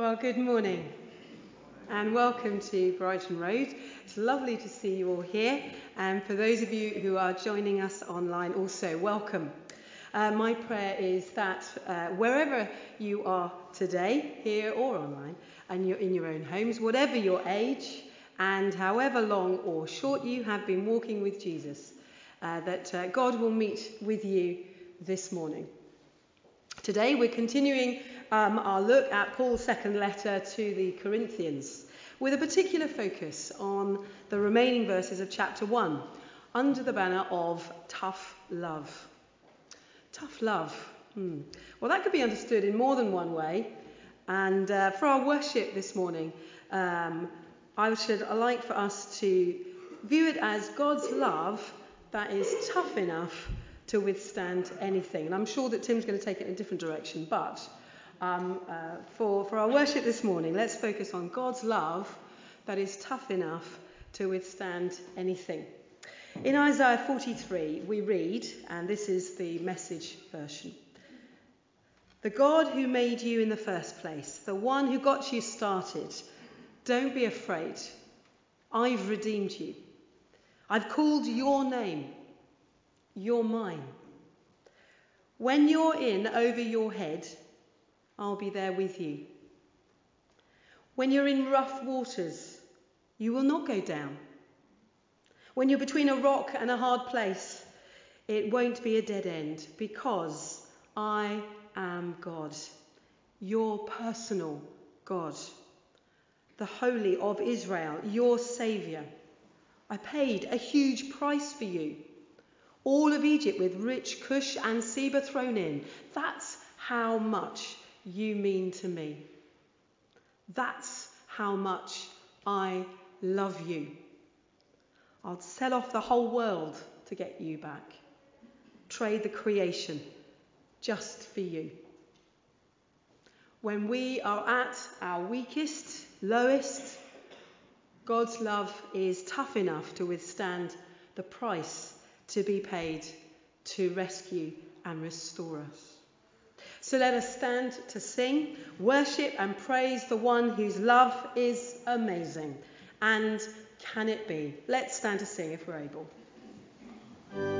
Well, good morning and welcome to Brighton Road. It's lovely to see you all here, and for those of you who are joining us online, also welcome. Uh, my prayer is that uh, wherever you are today, here or online, and you're in your own homes, whatever your age, and however long or short you have been walking with Jesus, uh, that uh, God will meet with you this morning. Today, we're continuing um, our look at Paul's second letter to the Corinthians, with a particular focus on the remaining verses of chapter 1, under the banner of tough love. Tough love. Hmm. Well, that could be understood in more than one way. And uh, for our worship this morning, um, I should like for us to view it as God's love that is tough enough to withstand anything. And I'm sure that Tim's going to take it in a different direction, but um, uh, for, for our worship this morning, let's focus on God's love that is tough enough to withstand anything. In Isaiah 43, we read, and this is the message version The God who made you in the first place, the one who got you started, don't be afraid. I've redeemed you. I've called your name. You're mine. When you're in over your head, I'll be there with you. When you're in rough waters, you will not go down. When you're between a rock and a hard place, it won't be a dead end because I am God, your personal God, the Holy of Israel, your Saviour. I paid a huge price for you. All of Egypt with rich Cush and Seba thrown in. That's how much you mean to me. That's how much I love you. I'll sell off the whole world to get you back. Trade the creation just for you. When we are at our weakest, lowest, God's love is tough enough to withstand the price to be paid to rescue and restore us. So let us stand to sing, worship, and praise the one whose love is amazing. And can it be? Let's stand to sing if we're able.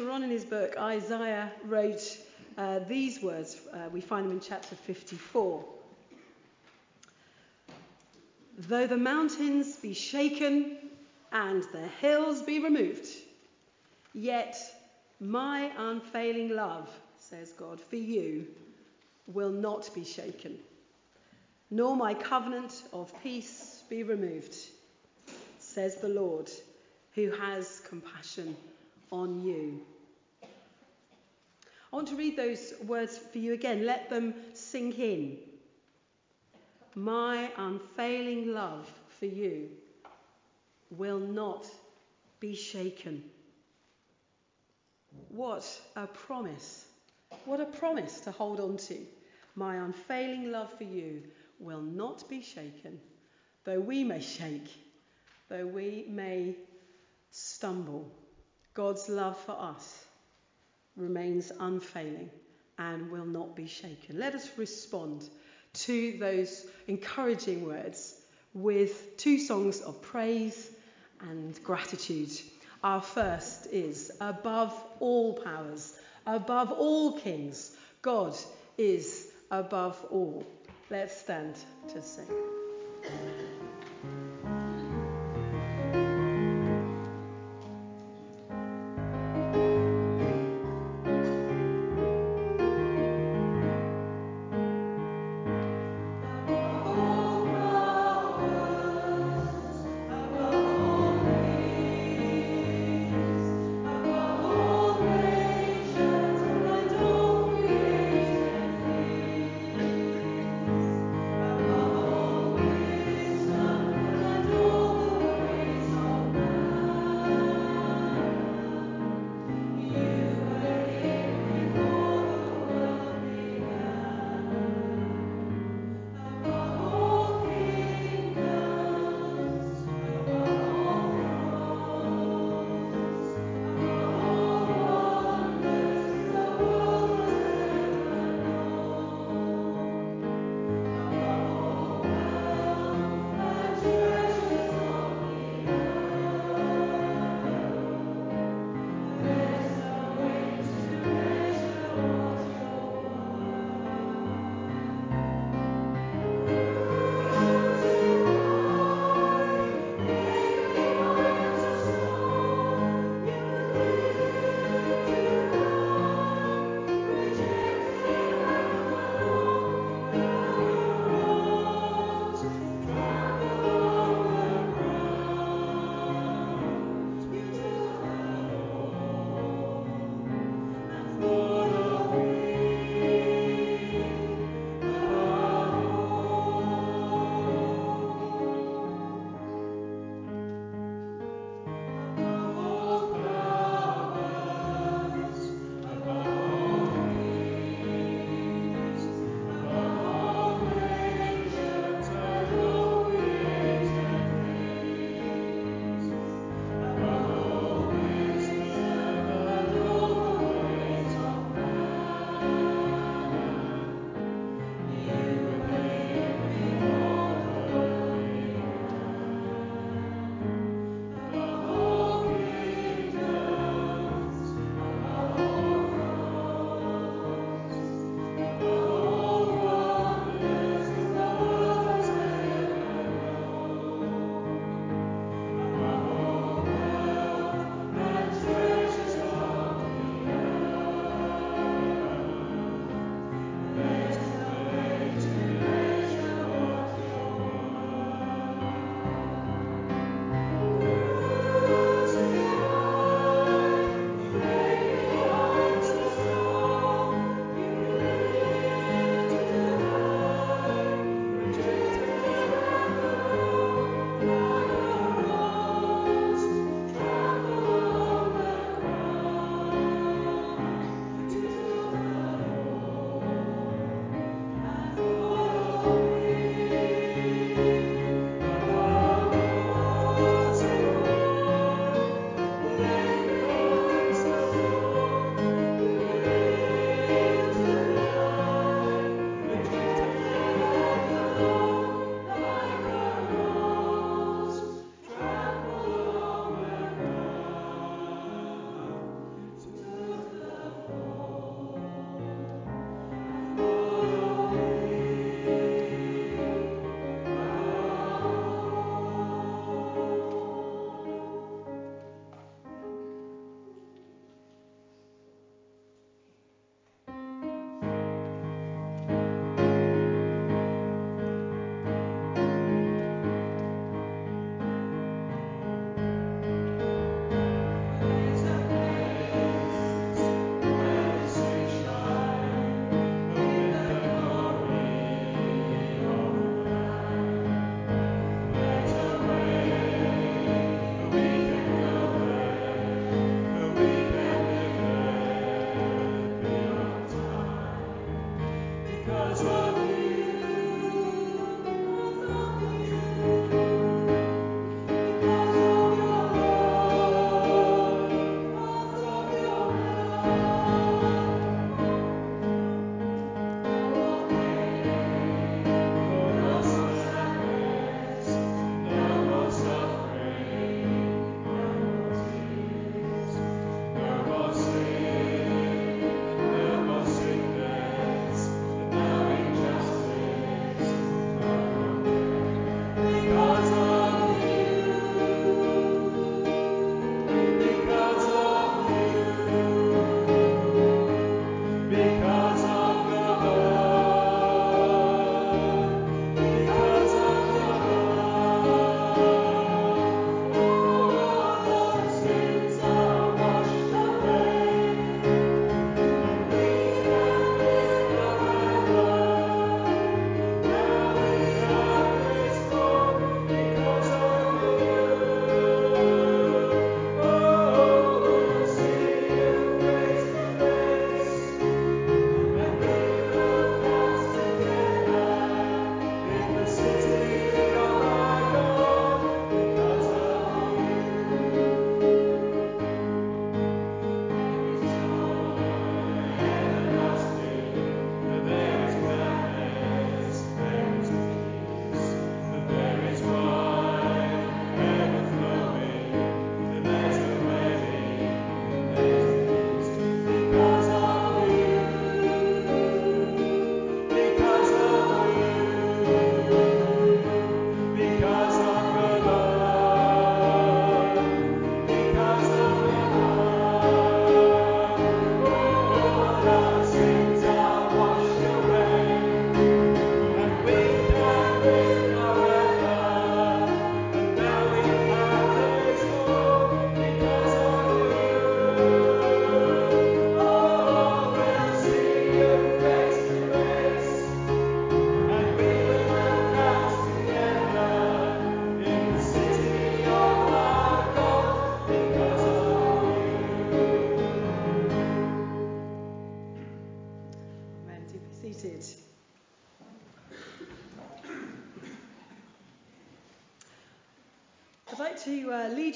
Later on in his book, Isaiah wrote uh, these words. Uh, we find them in chapter 54. Though the mountains be shaken and the hills be removed, yet my unfailing love, says God, for you will not be shaken, nor my covenant of peace be removed, says the Lord, who has compassion on you. I want to read those words for you again. Let them sink in. My unfailing love for you will not be shaken. What a promise! What a promise to hold on to. My unfailing love for you will not be shaken, though we may shake, though we may stumble. God's love for us remains unfailing and will not be shaken. Let us respond to those encouraging words with two songs of praise and gratitude. Our first is above all powers, above all kings, God is above all. Let's stand to sing.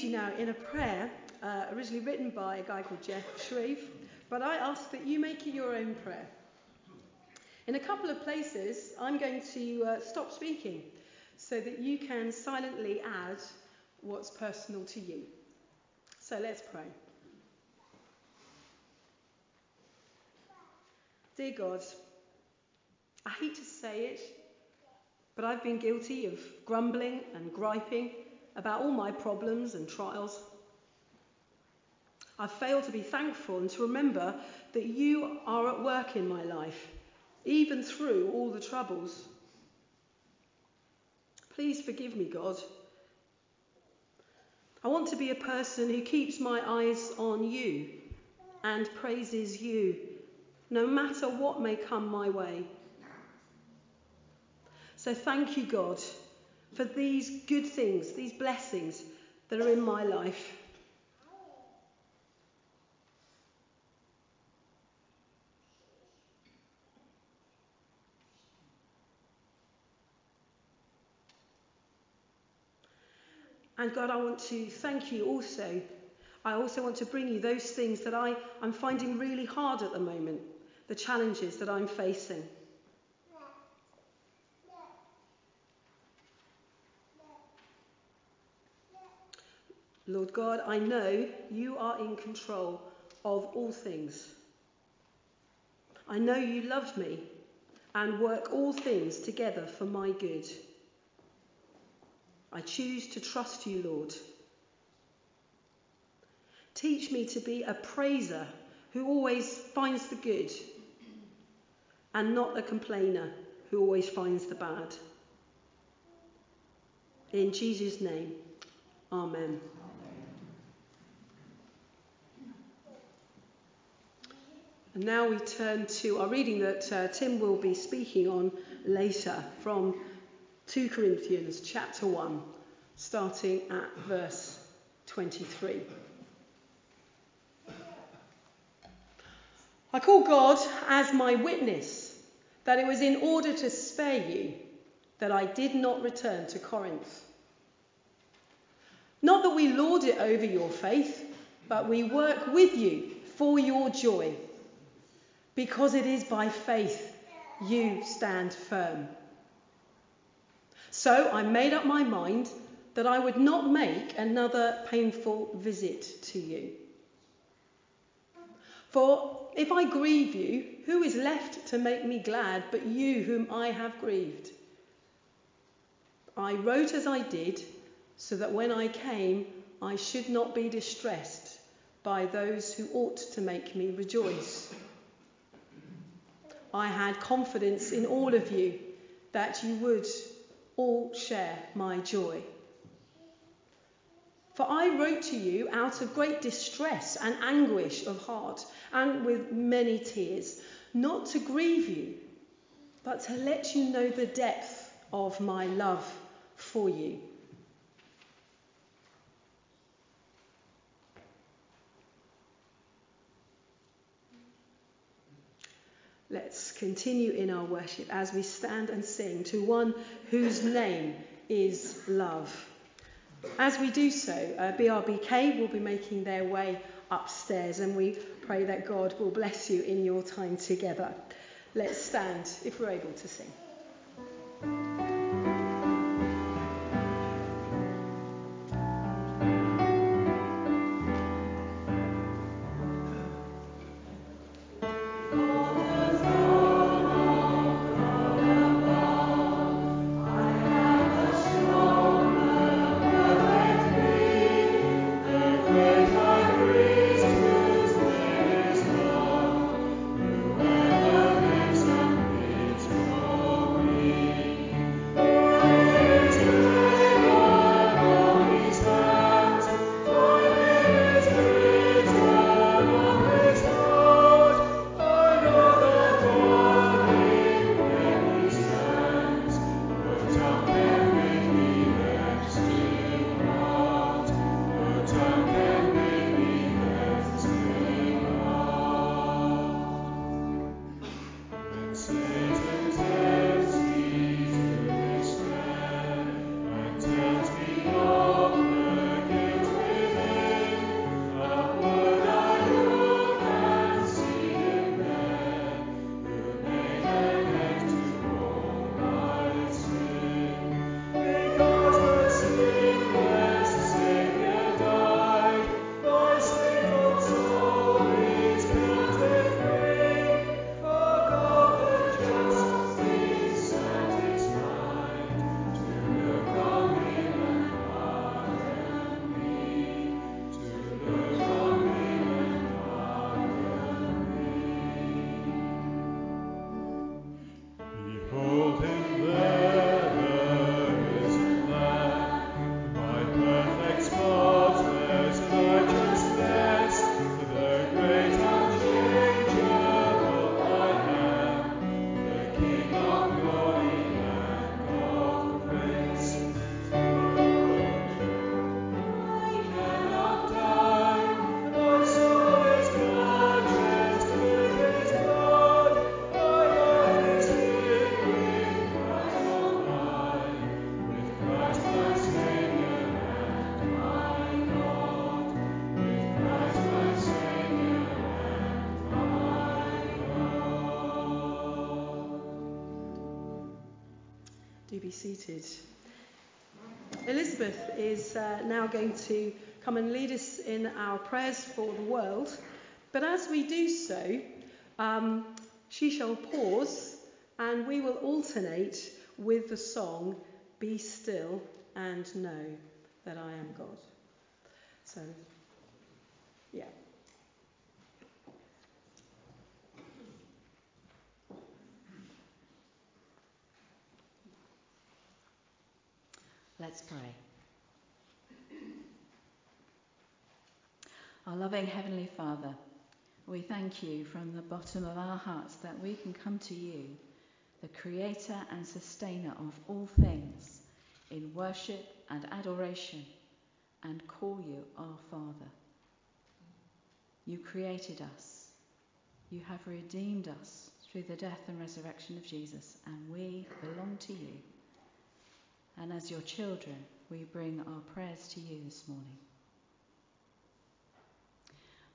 You now in a prayer uh, originally written by a guy called Jeff Schreve, but I ask that you make it your own prayer. In a couple of places, I'm going to uh, stop speaking so that you can silently add what's personal to you. So let's pray. Dear God, I hate to say it, but I've been guilty of grumbling and griping about all my problems and trials. I fail to be thankful and to remember that you are at work in my life, even through all the troubles. Please forgive me, God. I want to be a person who keeps my eyes on you and praises you, no matter what may come my way. So thank you, God for these good things, these blessings that are in my life. And God, I want to thank you also. I also want to bring you those things that I, I'm finding really hard at the moment, the challenges that I'm facing. Lord God, I know you are in control of all things. I know you love me and work all things together for my good. I choose to trust you, Lord. Teach me to be a praiser who always finds the good and not a complainer who always finds the bad. In Jesus' name, Amen. And now we turn to our reading that uh, Tim will be speaking on later from 2 Corinthians chapter 1, starting at verse 23. I call God as my witness that it was in order to spare you that I did not return to Corinth. Not that we lord it over your faith, but we work with you for your joy because it is by faith you stand firm. So I made up my mind that I would not make another painful visit to you. For if I grieve you, who is left to make me glad but you whom I have grieved? I wrote as I did, so that when I came, I should not be distressed by those who ought to make me rejoice. I had confidence in all of you that you would all share my joy. For I wrote to you out of great distress and anguish of heart, and with many tears, not to grieve you, but to let you know the depth of my love for you. Let's continue in our worship as we stand and sing to one whose name is love. As we do so, uh, BRBK will be making their way upstairs, and we pray that God will bless you in your time together. Let's stand if we're able to sing. Seated. Elizabeth is uh, now going to come and lead us in our prayers for the world. But as we do so, um, she shall pause and we will alternate with the song Be Still and Know That I Am God. So, yeah. Let's pray. Our loving Heavenly Father, we thank you from the bottom of our hearts that we can come to you, the Creator and Sustainer of all things, in worship and adoration, and call you our Father. You created us. You have redeemed us through the death and resurrection of Jesus, and we belong to you. And as your children, we bring our prayers to you this morning.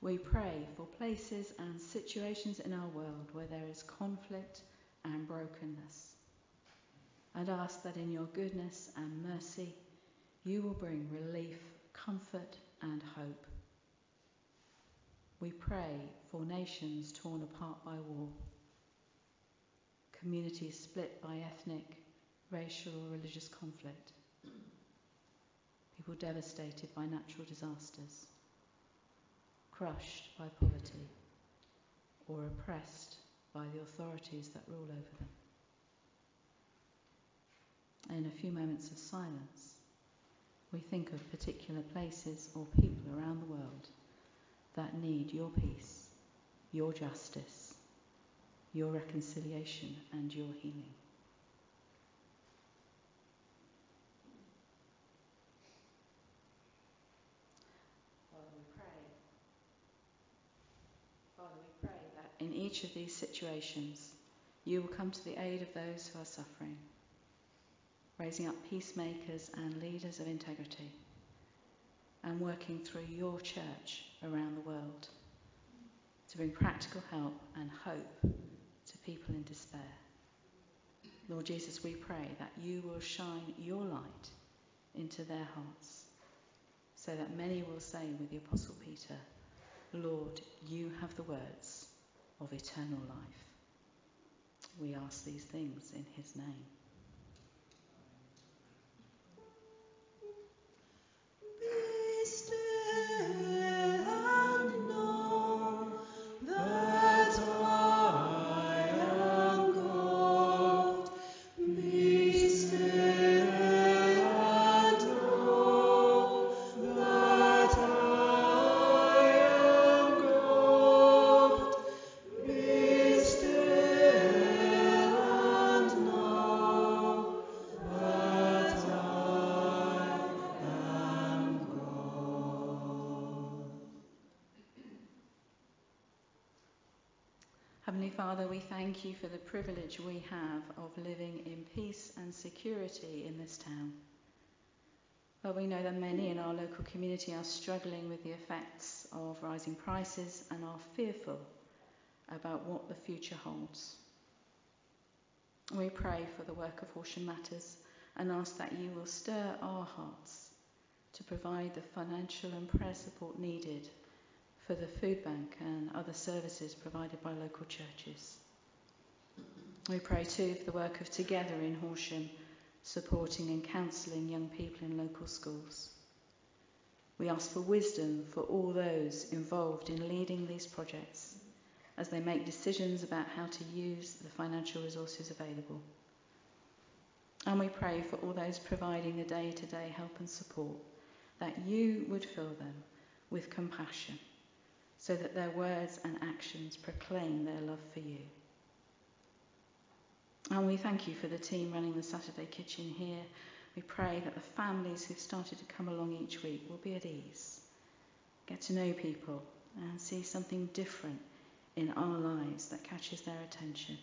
We pray for places and situations in our world where there is conflict and brokenness, and ask that in your goodness and mercy you will bring relief, comfort, and hope. We pray for nations torn apart by war, communities split by ethnic, racial, or religious conflict, people devastated by natural disasters, crushed by poverty, or oppressed by the authorities that rule over them. In a few moments of silence, we think of particular places or people around the world that need your peace, your justice, your reconciliation, and your healing. In each of these situations, you will come to the aid of those who are suffering, raising up peacemakers and leaders of integrity, and working through your church around the world to bring practical help and hope to people in despair. Lord Jesus, we pray that you will shine your light into their hearts so that many will say with the Apostle Peter, Lord, you have the words of eternal life. We ask these things in his name. For the privilege we have of living in peace and security in this town. But we know that many in our local community are struggling with the effects of rising prices and are fearful about what the future holds. We pray for the work of Horsham Matters and ask that you will stir our hearts to provide the financial and prayer support needed for the food bank and other services provided by local churches. We pray too for the work of Together in Horsham, supporting and counselling young people in local schools. We ask for wisdom for all those involved in leading these projects as they make decisions about how to use the financial resources available. And we pray for all those providing the day to day help and support that you would fill them with compassion so that their words and actions proclaim their love for you. And we thank you for the team running the Saturday kitchen here. We pray that the families who've started to come along each week will be at ease, get to know people, and see something different in our lives that catches their attention.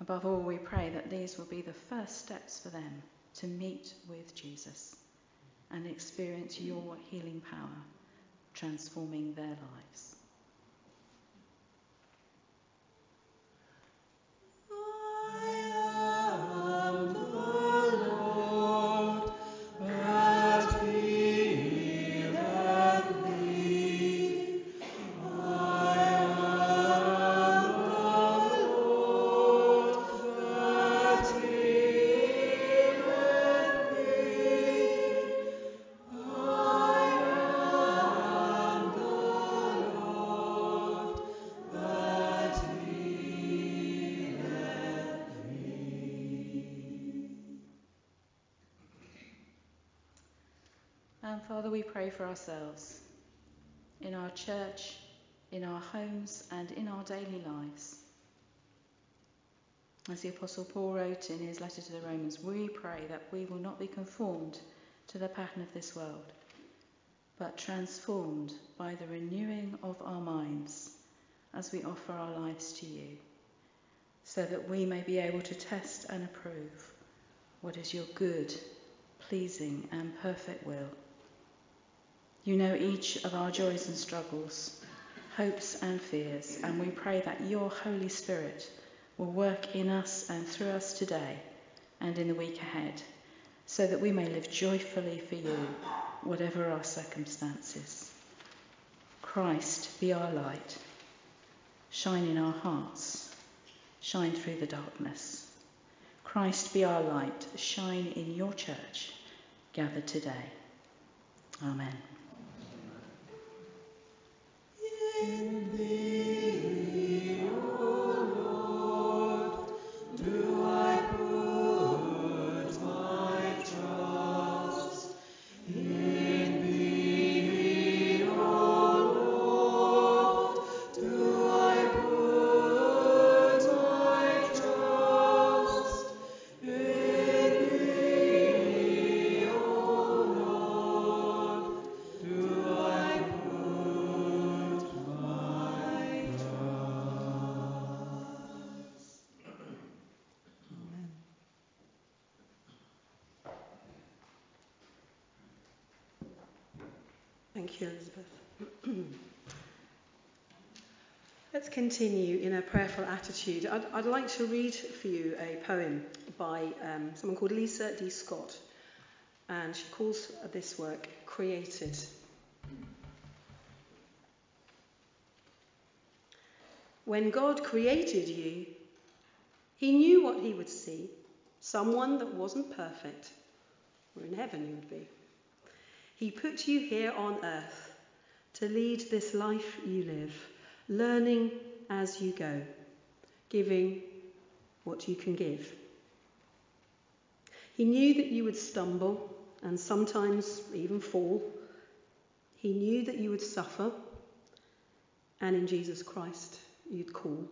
Above all, we pray that these will be the first steps for them to meet with Jesus and experience your healing power transforming their lives. For ourselves in our church, in our homes, and in our daily lives. As the Apostle Paul wrote in his letter to the Romans, we pray that we will not be conformed to the pattern of this world, but transformed by the renewing of our minds as we offer our lives to you, so that we may be able to test and approve what is your good, pleasing, and perfect will. You know each of our joys and struggles, hopes and fears, and we pray that your Holy Spirit will work in us and through us today and in the week ahead, so that we may live joyfully for you, whatever our circumstances. Christ, be our light. Shine in our hearts. Shine through the darkness. Christ, be our light. Shine in your church, gathered today. Amen. Continue in a prayerful attitude. I'd, I'd, like to read for you a poem by um, someone called Lisa D. Scott, and she calls this work Created. When God created you, He knew what He would see someone that wasn't perfect, or in heaven you would be. He put you here on earth to lead this life you live, learning as you go, giving what you can give. He knew that you would stumble and sometimes even fall. He knew that you would suffer, and in Jesus Christ you'd call.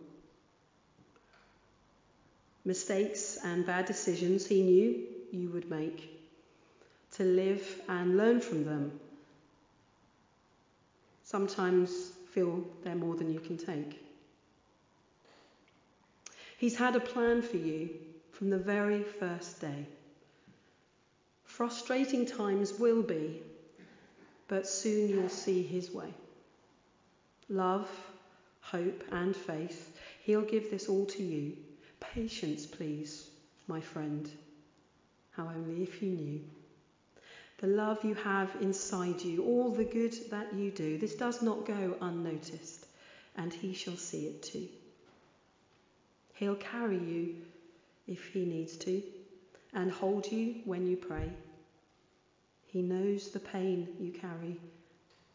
Mistakes and bad decisions he knew you would make to live and learn from them. Sometimes feel they're more than you can take. He's had a plan for you from the very first day. Frustrating times will be, but soon you'll see his way. Love, hope, and faith, he'll give this all to you. Patience, please, my friend. How only if you knew the love you have inside you, all the good that you do. This does not go unnoticed, and he shall see it too. He'll carry you if he needs to, and hold you when you pray. He knows the pain you carry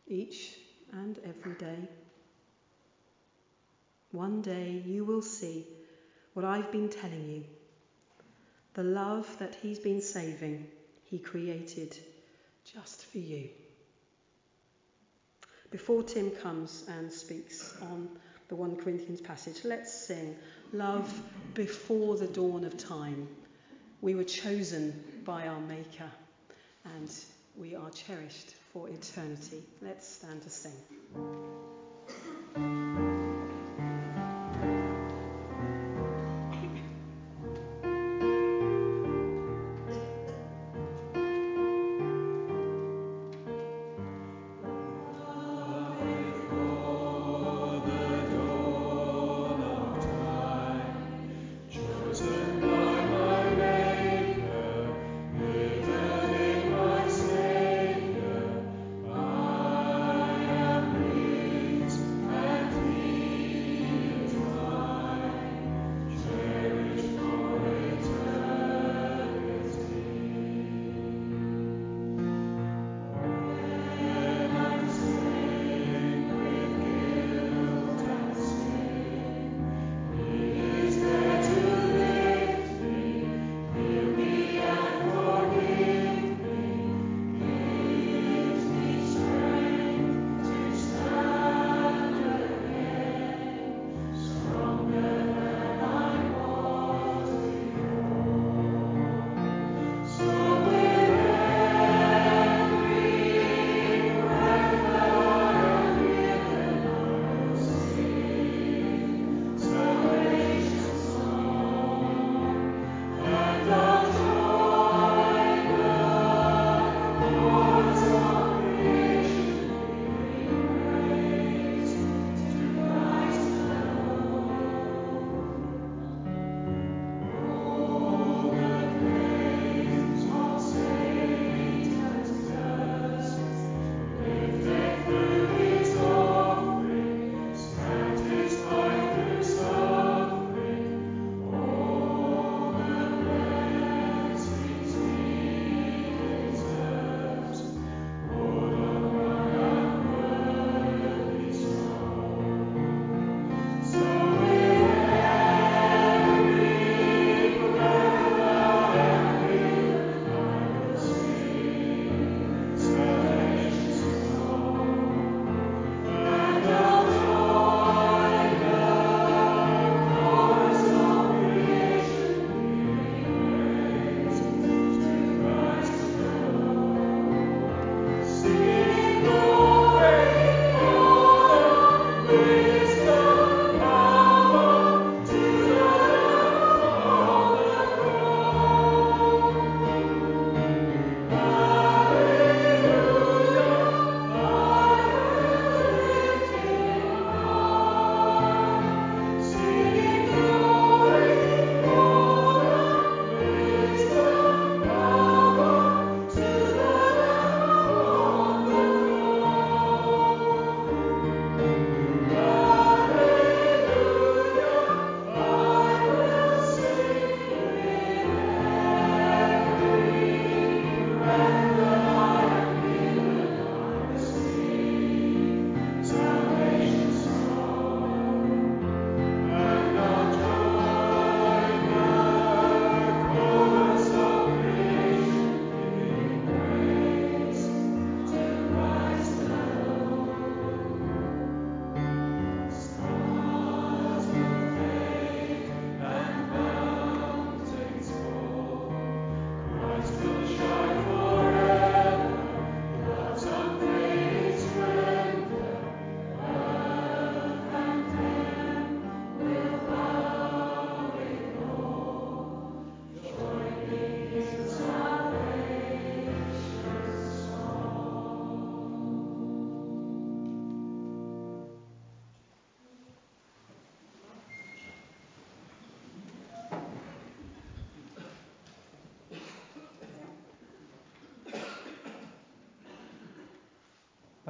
each and every day. One day you will see what I've been telling you the love that He's been saving, He created just for you. Before Tim comes and speaks on the 1 Corinthians passage, let's sing Love Before the Dawn of Time. We were chosen by our Maker and we are cherished for eternity. Let's stand to sing.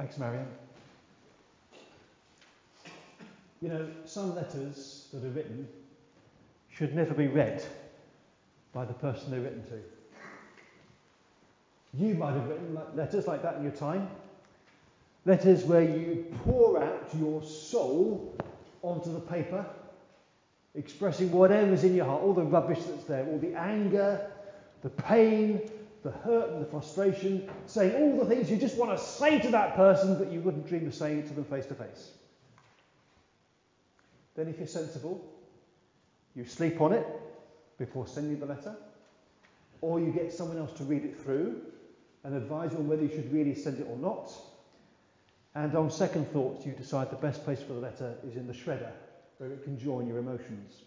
Thanks, Marion. You know, some letters that are written should never be read by the person they're written to. You might have written letters like that in your time. Letters where you pour out your soul onto the paper, expressing whatever's in your heart, all the rubbish that's there, all the anger, the pain, the hurt and the frustration, saying all the things you just want to say to that person, but you wouldn't dream of saying it to them face to face. Then, if you're sensible, you sleep on it before sending the letter, or you get someone else to read it through and advise you on whether you should really send it or not. And on second thoughts, you decide the best place for the letter is in the shredder, where it can join your emotions.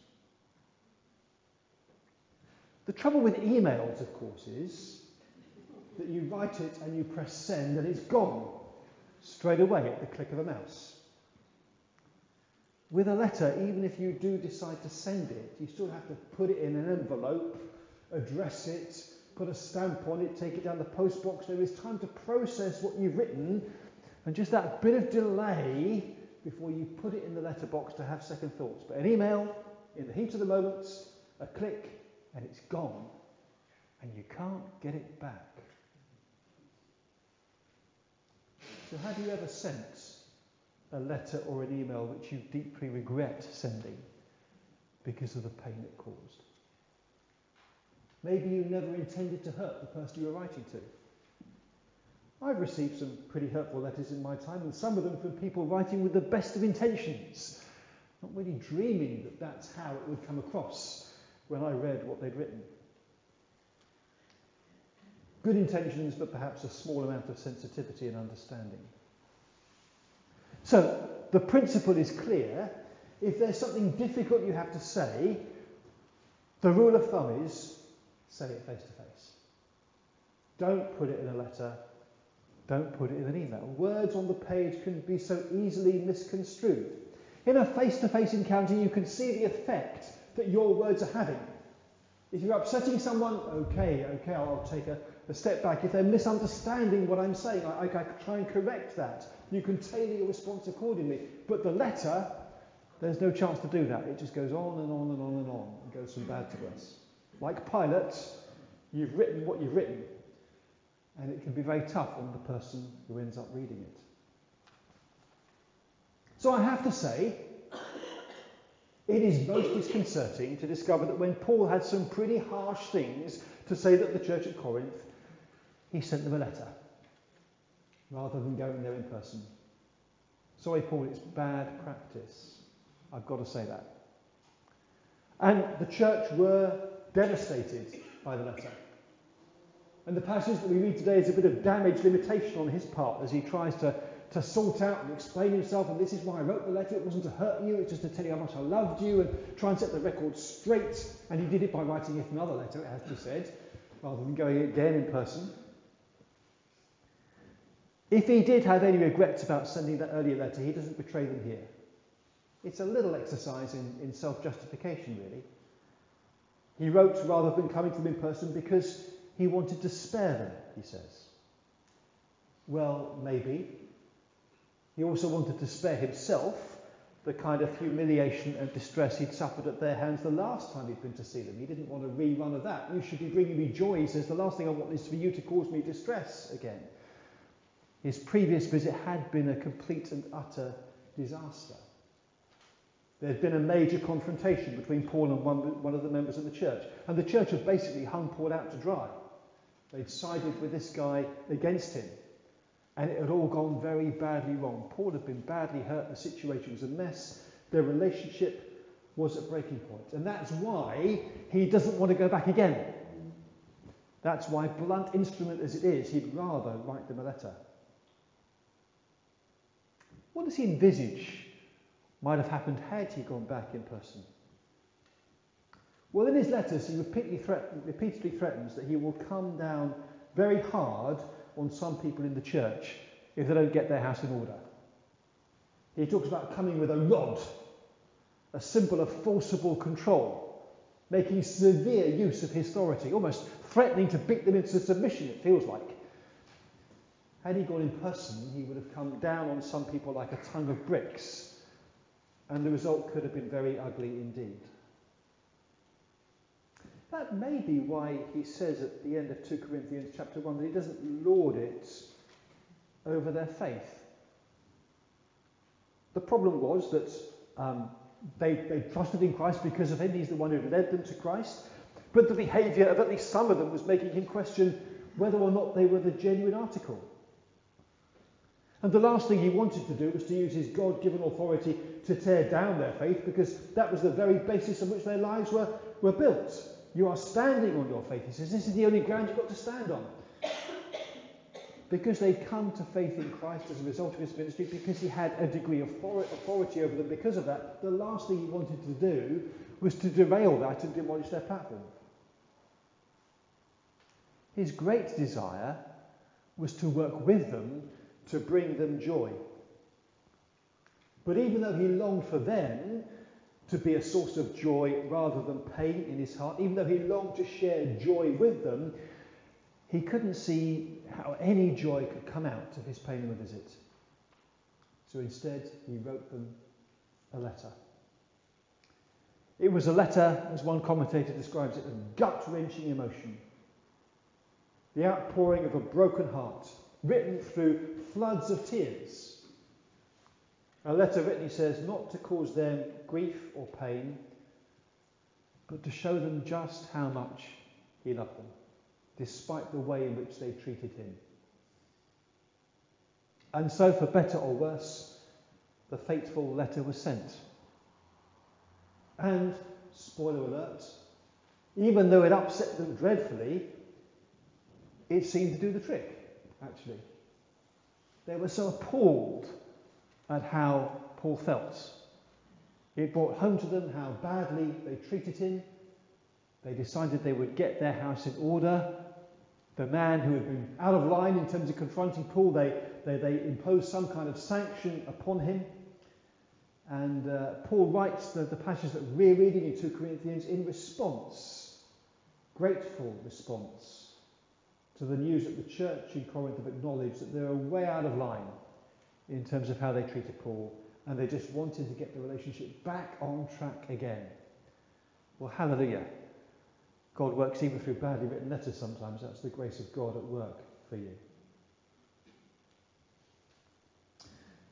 The trouble with emails, of course, is that you write it and you press send and it's gone straight away at the click of a mouse. With a letter, even if you do decide to send it, you still have to put it in an envelope, address it, put a stamp on it, take it down the post box. There is time to process what you've written, and just that bit of delay before you put it in the letterbox to have second thoughts. But an email, in the heat of the moment, a click, and it's gone, and you can't get it back. So, have you ever sent a letter or an email which you deeply regret sending because of the pain it caused? Maybe you never intended to hurt the person you were writing to. I've received some pretty hurtful letters in my time, and some of them from people writing with the best of intentions, not really dreaming that that's how it would come across when I read what they'd written. Good intentions, but perhaps a small amount of sensitivity and understanding. So, the principle is clear. If there's something difficult you have to say, the rule of thumb is say it face to face. Don't put it in a letter. Don't put it in an email. Words on the page can be so easily misconstrued. In a face to face encounter, you can see the effect that your words are having. If you're upsetting someone, okay, okay, I'll take a, a step back. If they're misunderstanding what I'm saying, I, I, I try and correct that. You can tailor your response accordingly. But the letter, there's no chance to do that. It just goes on and on and on and on and goes from bad to worse. Like Pilate, you've written what you've written, and it can be very tough on the person who ends up reading it. So I have to say, it is most disconcerting to discover that when Paul had some pretty harsh things to say that the church at Corinth, he sent them a letter rather than going there in person. Sorry, Paul, it's bad practice. I've got to say that. And the church were devastated by the letter. And the passage that we read today is a bit of damage limitation on his part as he tries to, to sort out and explain himself. And this is why I wrote the letter. It wasn't to hurt you, it's just to tell you how much I loved you and try and set the record straight. And he did it by writing yet another letter, it has to be said, rather than going again in person. If he did have any regrets about sending that earlier letter, he doesn't betray them here. It's a little exercise in, in self justification, really. He wrote rather than coming to them in person because he wanted to spare them, he says. Well, maybe. He also wanted to spare himself the kind of humiliation and distress he'd suffered at their hands the last time he'd been to see them. He didn't want a rerun of that. You should be bringing me joy. He says, The last thing I want is for you to cause me distress again. His previous visit had been a complete and utter disaster. There had been a major confrontation between Paul and one, one of the members of the church, and the church had basically hung Paul out to dry. They'd sided with this guy against him, and it had all gone very badly wrong. Paul had been badly hurt, the situation was a mess, their relationship was at breaking point, and that's why he doesn't want to go back again. That's why, blunt instrument as it is, he'd rather write them a letter. What does he envisage might have happened had he gone back in person? Well, in his letters, he repeatedly, threaten, repeatedly threatens that he will come down very hard on some people in the church if they don't get their house in order. He talks about coming with a rod, a symbol of forcible control, making severe use of his authority, almost threatening to beat them into submission, it feels like. Had he gone in person, he would have come down on some people like a ton of bricks, and the result could have been very ugly indeed. That may be why he says at the end of 2 Corinthians chapter 1 that he doesn't lord it over their faith. The problem was that um, they, they trusted in Christ because of him. He's the one who led them to Christ. But the behaviour of at least some of them was making him question whether or not they were the genuine article. And the last thing he wanted to do was to use his God given authority to tear down their faith because that was the very basis on which their lives were, were built. You are standing on your faith. He says, This is the only ground you've got to stand on because they'd come to faith in Christ as a result of his ministry, because he had a degree of authority over them because of that, the last thing he wanted to do was to derail that and demolish their platform. His great desire was to work with them to bring them joy. But even though he longed for them to be a source of joy rather than pain in his heart, even though he longed to share joy with them, he couldn't see how any joy could come out of his paying them a visit. So instead, he wrote them a letter. It was a letter, as one commentator describes it, of gut wrenching emotion. The outpouring of a broken heart, written through floods of tears. A letter written, he says, not to cause them grief or pain, but to show them just how much he loved them despite the way in which they treated him. And so, for better or worse, the fateful letter was sent. And, spoiler alert, even though it upset them dreadfully, it seemed to do the trick, actually. They were so appalled at how Paul felt. It brought home to them how badly they treated him. They decided they would get their house in order the man who had been out of line in terms of confronting Paul, they, they, they imposed some kind of sanction upon him. And uh, Paul writes the, the passage that we're reading in 2 Corinthians in response, grateful response to the news that the church in Corinth have acknowledged that they were way out of line in terms of how they treated Paul, and they just wanted to get the relationship back on track again. Well, hallelujah. God works even through badly written letters sometimes. That's the grace of God at work for you.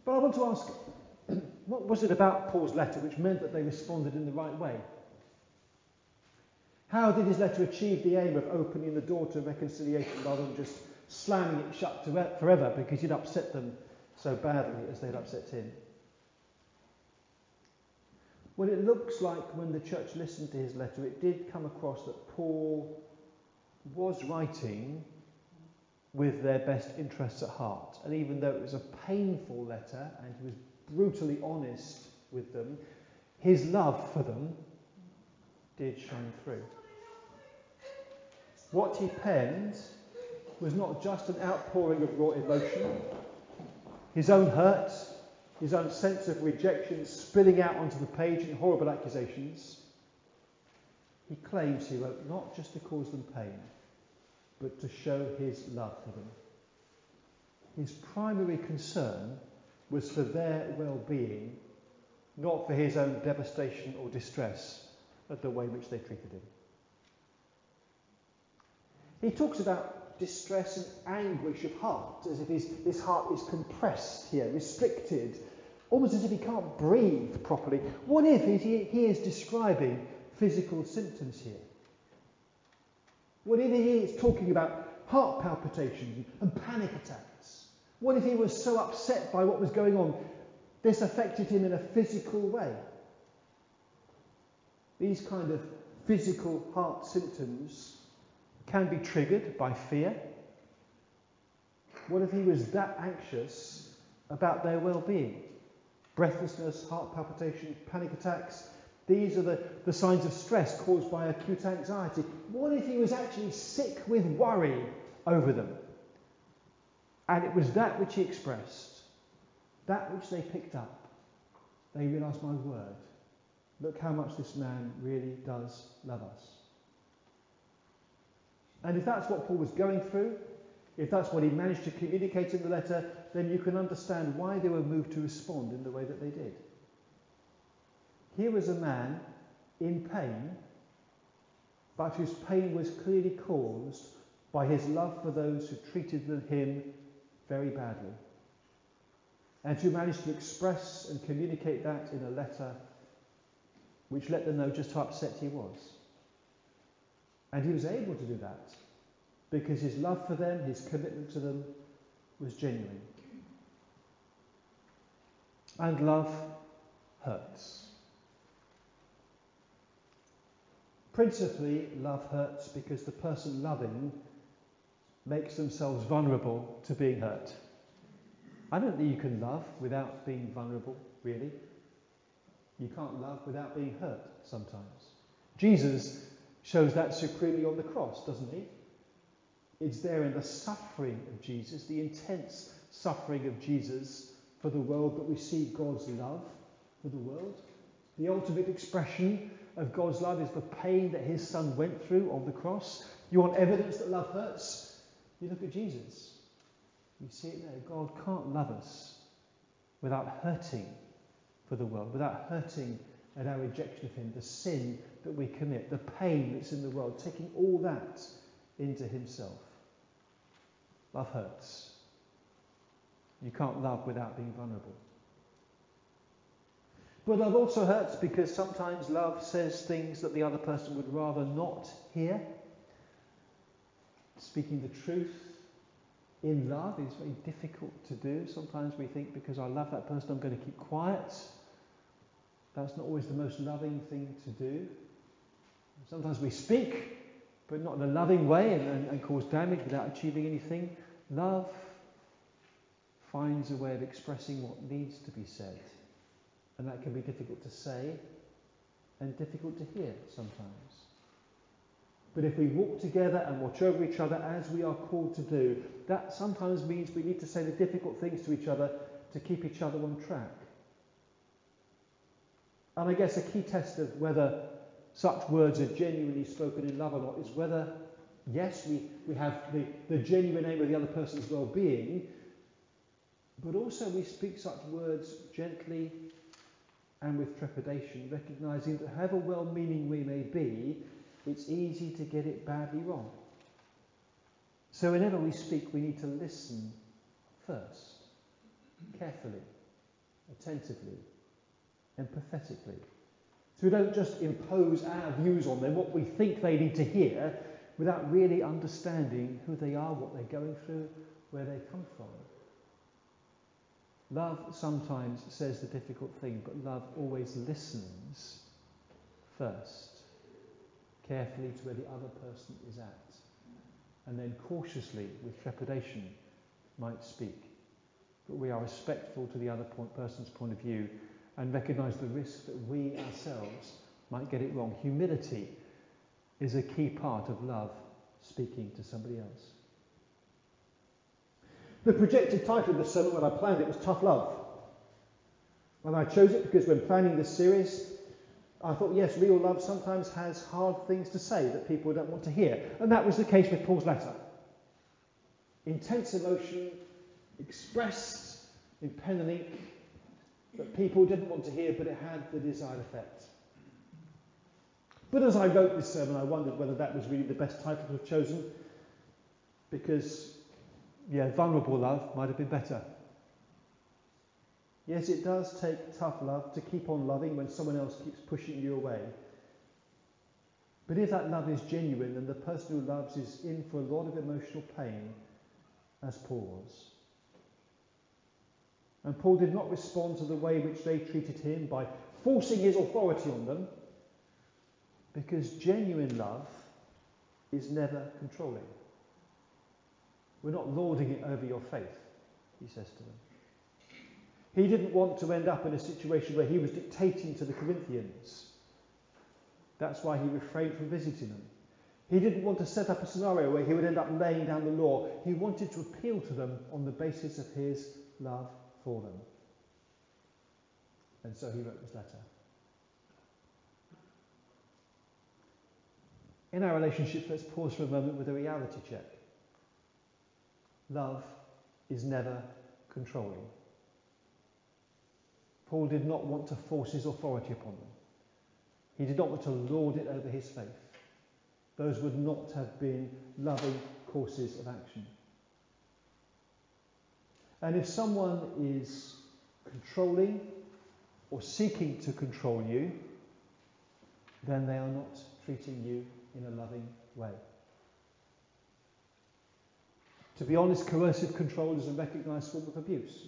But I want to ask what was it about Paul's letter which meant that they responded in the right way? How did his letter achieve the aim of opening the door to reconciliation rather than just slamming it shut forever because he'd upset them so badly as they'd upset him? Well, it looks like when the church listened to his letter, it did come across that Paul was writing with their best interests at heart. And even though it was a painful letter and he was brutally honest with them, his love for them did shine through. What he penned was not just an outpouring of raw emotion, his own hurt, his own sense of rejection spilling out onto the page in horrible accusations, he claims he wrote not just to cause them pain, but to show his love for them. His primary concern was for their well being, not for his own devastation or distress at the way in which they treated him. He talks about distress and anguish of heart, as if his, his heart is compressed here, restricted, almost as if he can't breathe properly. What if he, he is describing physical symptoms here? What if he is talking about heart palpitations and panic attacks? What if he was so upset by what was going on, this affected him in a physical way? These kind of physical heart symptoms can be triggered by fear. What if he was that anxious about their well being? Breathlessness, heart palpitation, panic attacks. These are the, the signs of stress caused by acute anxiety. What if he was actually sick with worry over them? And it was that which he expressed, that which they picked up. They realised, my word, look how much this man really does love us. And if that's what Paul was going through, if that's what he managed to communicate in the letter, then you can understand why they were moved to respond in the way that they did. Here was a man in pain, but whose pain was clearly caused by his love for those who treated him very badly. And who managed to express and communicate that in a letter which let them know just how upset he was. And he was able to do that because his love for them, his commitment to them, was genuine. And love hurts. Principally, love hurts because the person loving makes themselves vulnerable to being hurt. I don't think you can love without being vulnerable, really. You can't love without being hurt sometimes. Jesus shows that supremely on the cross, doesn't he? It's there in the suffering of Jesus, the intense suffering of Jesus for the world that we see God's love for the world. The ultimate expression of God's love is the pain that his son went through on the cross. You want evidence that love hurts? You look at Jesus. You see it there. God can't love us without hurting for the world, without hurting at our rejection of him, the sin that we commit, the pain that's in the world, taking all that into himself. Love hurts. You can't love without being vulnerable. But love also hurts because sometimes love says things that the other person would rather not hear. Speaking the truth in love is very difficult to do. Sometimes we think because I love that person, I'm going to keep quiet. That's not always the most loving thing to do. Sometimes we speak but not in a loving way and, and, and cause damage without achieving anything. Love finds a way of expressing what needs to be said. And that can be difficult to say and difficult to hear sometimes. But if we walk together and watch over each other as we are called to do, that sometimes means we need to say the difficult things to each other to keep each other on track. And I guess a key test of whether such words are genuinely spoken in love or not is whether, yes, we, we have the, the genuine aim of the other person's well being, but also we speak such words gently and with trepidation, recognizing that however well meaning we may be, it's easy to get it badly wrong. So, whenever we speak, we need to listen first, carefully, attentively, empathetically. So we don't just impose our views on them, what we think they need to hear, without really understanding who they are, what they're going through, where they come from. Love sometimes says the difficult thing, but love always listens first, carefully to where the other person is at, and then cautiously, with trepidation, might speak. But we are respectful to the other person's point of view and recognize the risk that we ourselves might get it wrong. Humility is a key part of love speaking to somebody else. The projected title of the sermon when I planned it was Tough Love. And I chose it because when planning this series, I thought, yes, real love sometimes has hard things to say that people don't want to hear. And that was the case with Paul's letter. Intense emotion expressed in pen and ink that people didn't want to hear, but it had the desired effect. But as I wrote this sermon, I wondered whether that was really the best title to have chosen, because, yeah, vulnerable love might have been better. Yes, it does take tough love to keep on loving when someone else keeps pushing you away. But if that love is genuine, then the person who loves is in for a lot of emotional pain, as Paul was. And Paul did not respond to the way which they treated him by forcing his authority on them, because genuine love is never controlling. We're not lording it over your faith, he says to them. He didn't want to end up in a situation where he was dictating to the Corinthians. That's why he refrained from visiting them. He didn't want to set up a scenario where he would end up laying down the law. He wanted to appeal to them on the basis of his love for them. And so he wrote this letter. In our relationship, let's pause for a moment with a reality check. Love is never controlling. Paul did not want to force his authority upon them. He did not want to lord it over his faith. Those would not have been loving courses of action. And if someone is controlling or seeking to control you, then they are not treating you in a loving way. To be honest, coercive control is a recognised form of abuse.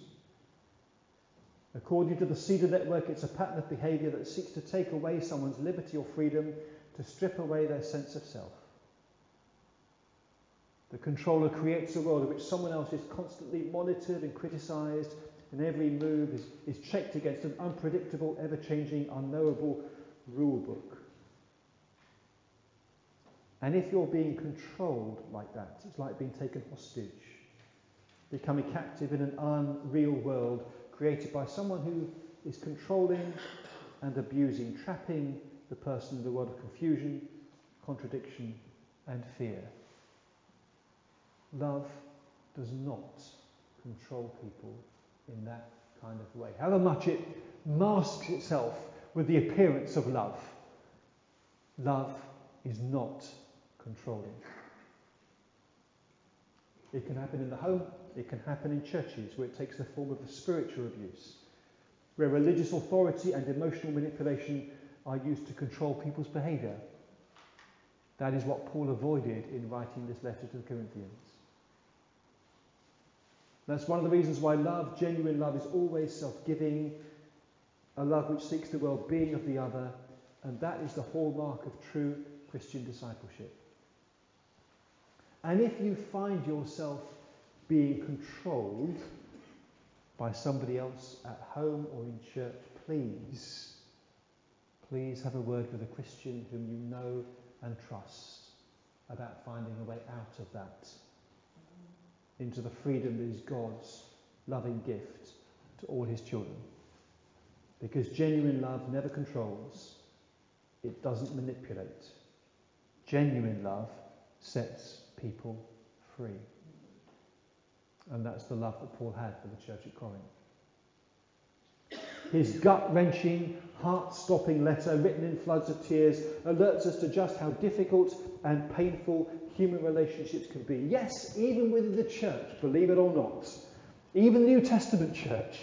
According to the Cedar network, it's a pattern of behaviour that seeks to take away someone's liberty or freedom, to strip away their sense of self. The controller creates a world in which someone else is constantly monitored and criticised, and every move is, is checked against an unpredictable, ever changing, unknowable rule book. And if you're being controlled like that, it's like being taken hostage, becoming captive in an unreal world created by someone who is controlling and abusing, trapping the person in a world of confusion, contradiction, and fear. Love does not control people in that kind of way. However much it masks itself with the appearance of love, love is not controlling. It can happen in the home, it can happen in churches where it takes the form of the spiritual abuse, where religious authority and emotional manipulation are used to control people's behaviour. That is what Paul avoided in writing this letter to the Corinthians. That's one of the reasons why love, genuine love, is always self giving, a love which seeks the well being of the other, and that is the hallmark of true Christian discipleship. And if you find yourself being controlled by somebody else at home or in church, please, please have a word with a Christian whom you know and trust about finding a way out of that into the freedom that is God's loving gift to all his children. Because genuine love never controls, it doesn't manipulate. Genuine love sets people free. And that's the love that Paul had for the church at Corinth. His gut wrenching, heart stopping letter, written in floods of tears, alerts us to just how difficult and painful human relationships can be. Yes, even within the church, believe it or not, even the New Testament church.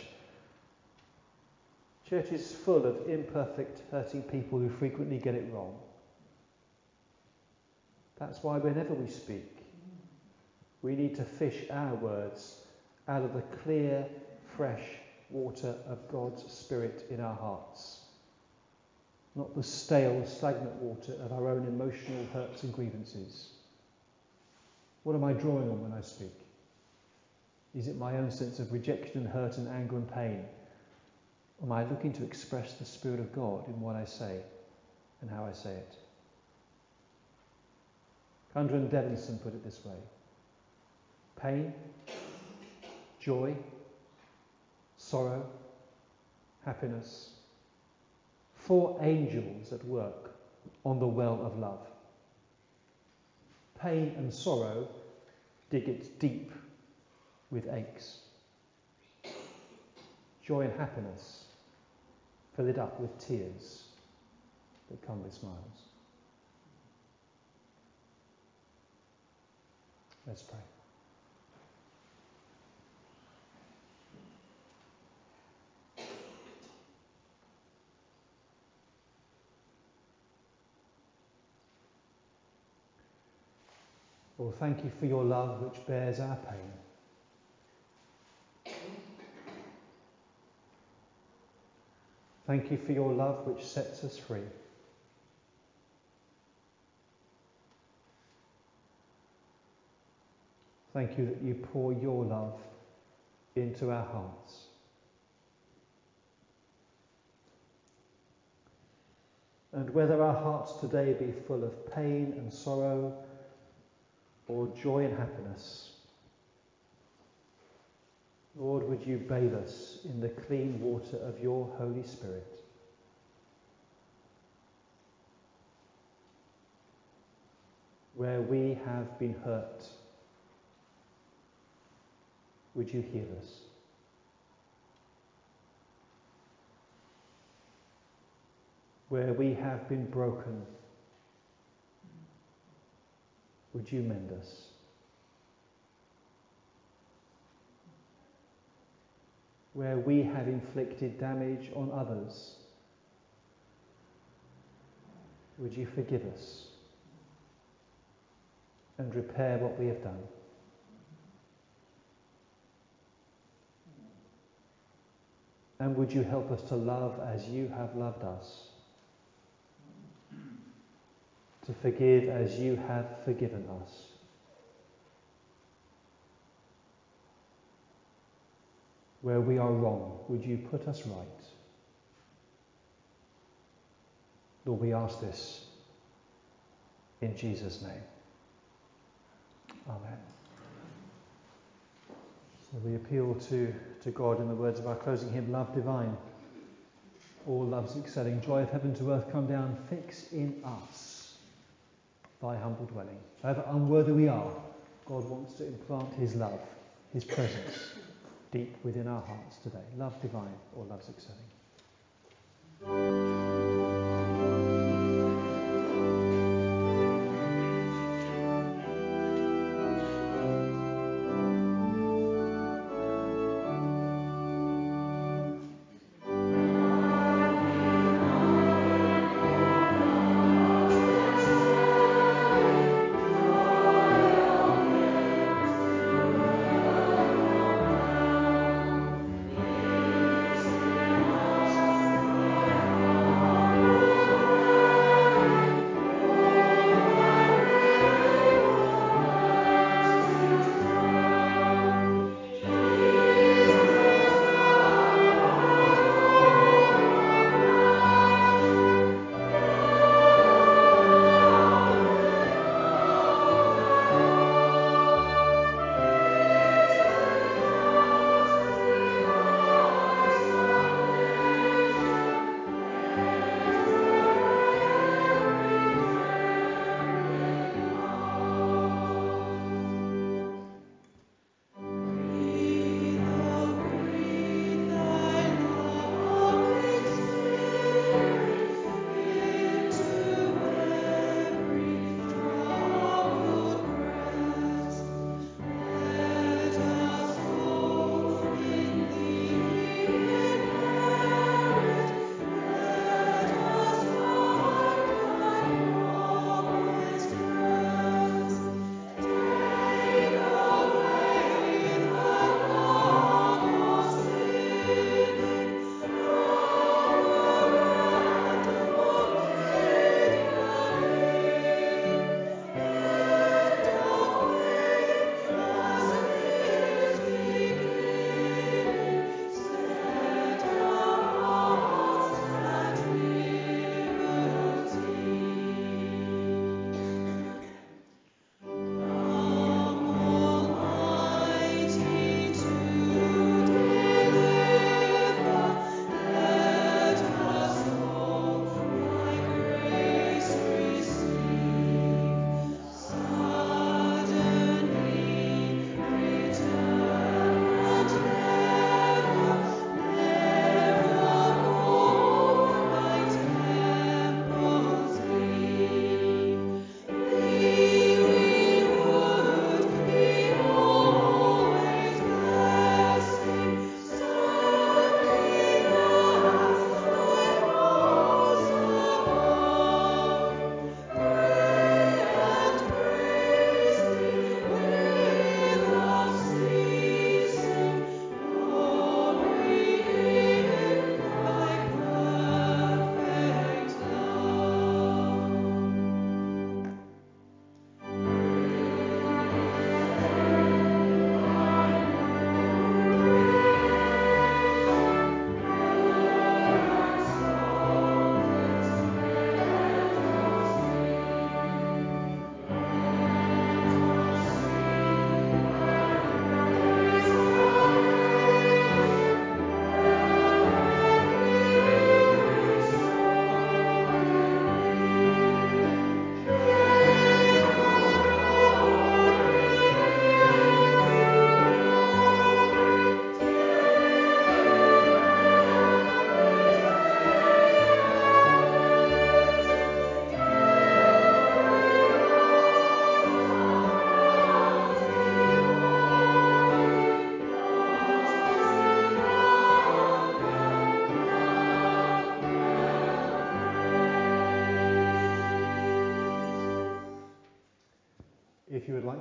Church is full of imperfect, hurting people who frequently get it wrong. That's why whenever we speak, we need to fish our words out of the clear, fresh water of God's Spirit in our hearts, not the stale, stagnant water of our own emotional hurts and grievances. What am I drawing on when I speak? Is it my own sense of rejection and hurt and anger and pain? Am I looking to express the Spirit of God in what I say and how I say it? Cundren Devinson put it this way pain, joy, sorrow, happiness. Four angels at work on the well of love. Pain and sorrow dig it deep with aches. Joy and happiness fill it up with tears that come with smiles. Let's pray. Lord, thank you for your love which bears our pain. Thank you for your love which sets us free. Thank you that you pour your love into our hearts. And whether our hearts today be full of pain and sorrow, or joy and happiness. Lord, would you bathe us in the clean water of your Holy Spirit? Where we have been hurt, would you heal us? Where we have been broken, would you mend us? Where we have inflicted damage on others, would you forgive us and repair what we have done? And would you help us to love as you have loved us? To forgive as you have forgiven us? Where we are wrong, would you put us right? Lord, we ask this in Jesus' name. Amen. So we appeal to, to God in the words of our closing hymn, Love Divine. All love's excelling, joy of heaven to earth come down, fix in us thy humble dwelling. However unworthy we are, God wants to implant his love, his presence, deep within our hearts today. Love divine, or love's excelling.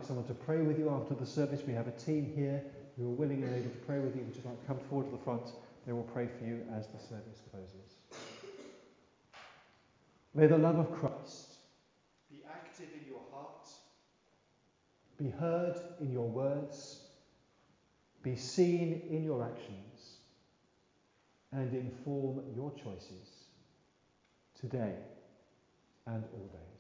Someone to pray with you after the service, we have a team here who are willing and able to pray with you. Would you like to come forward to the front? They will pray for you as the service closes. May the love of Christ be active in your heart, be heard in your words, be seen in your actions, and inform your choices today and all days.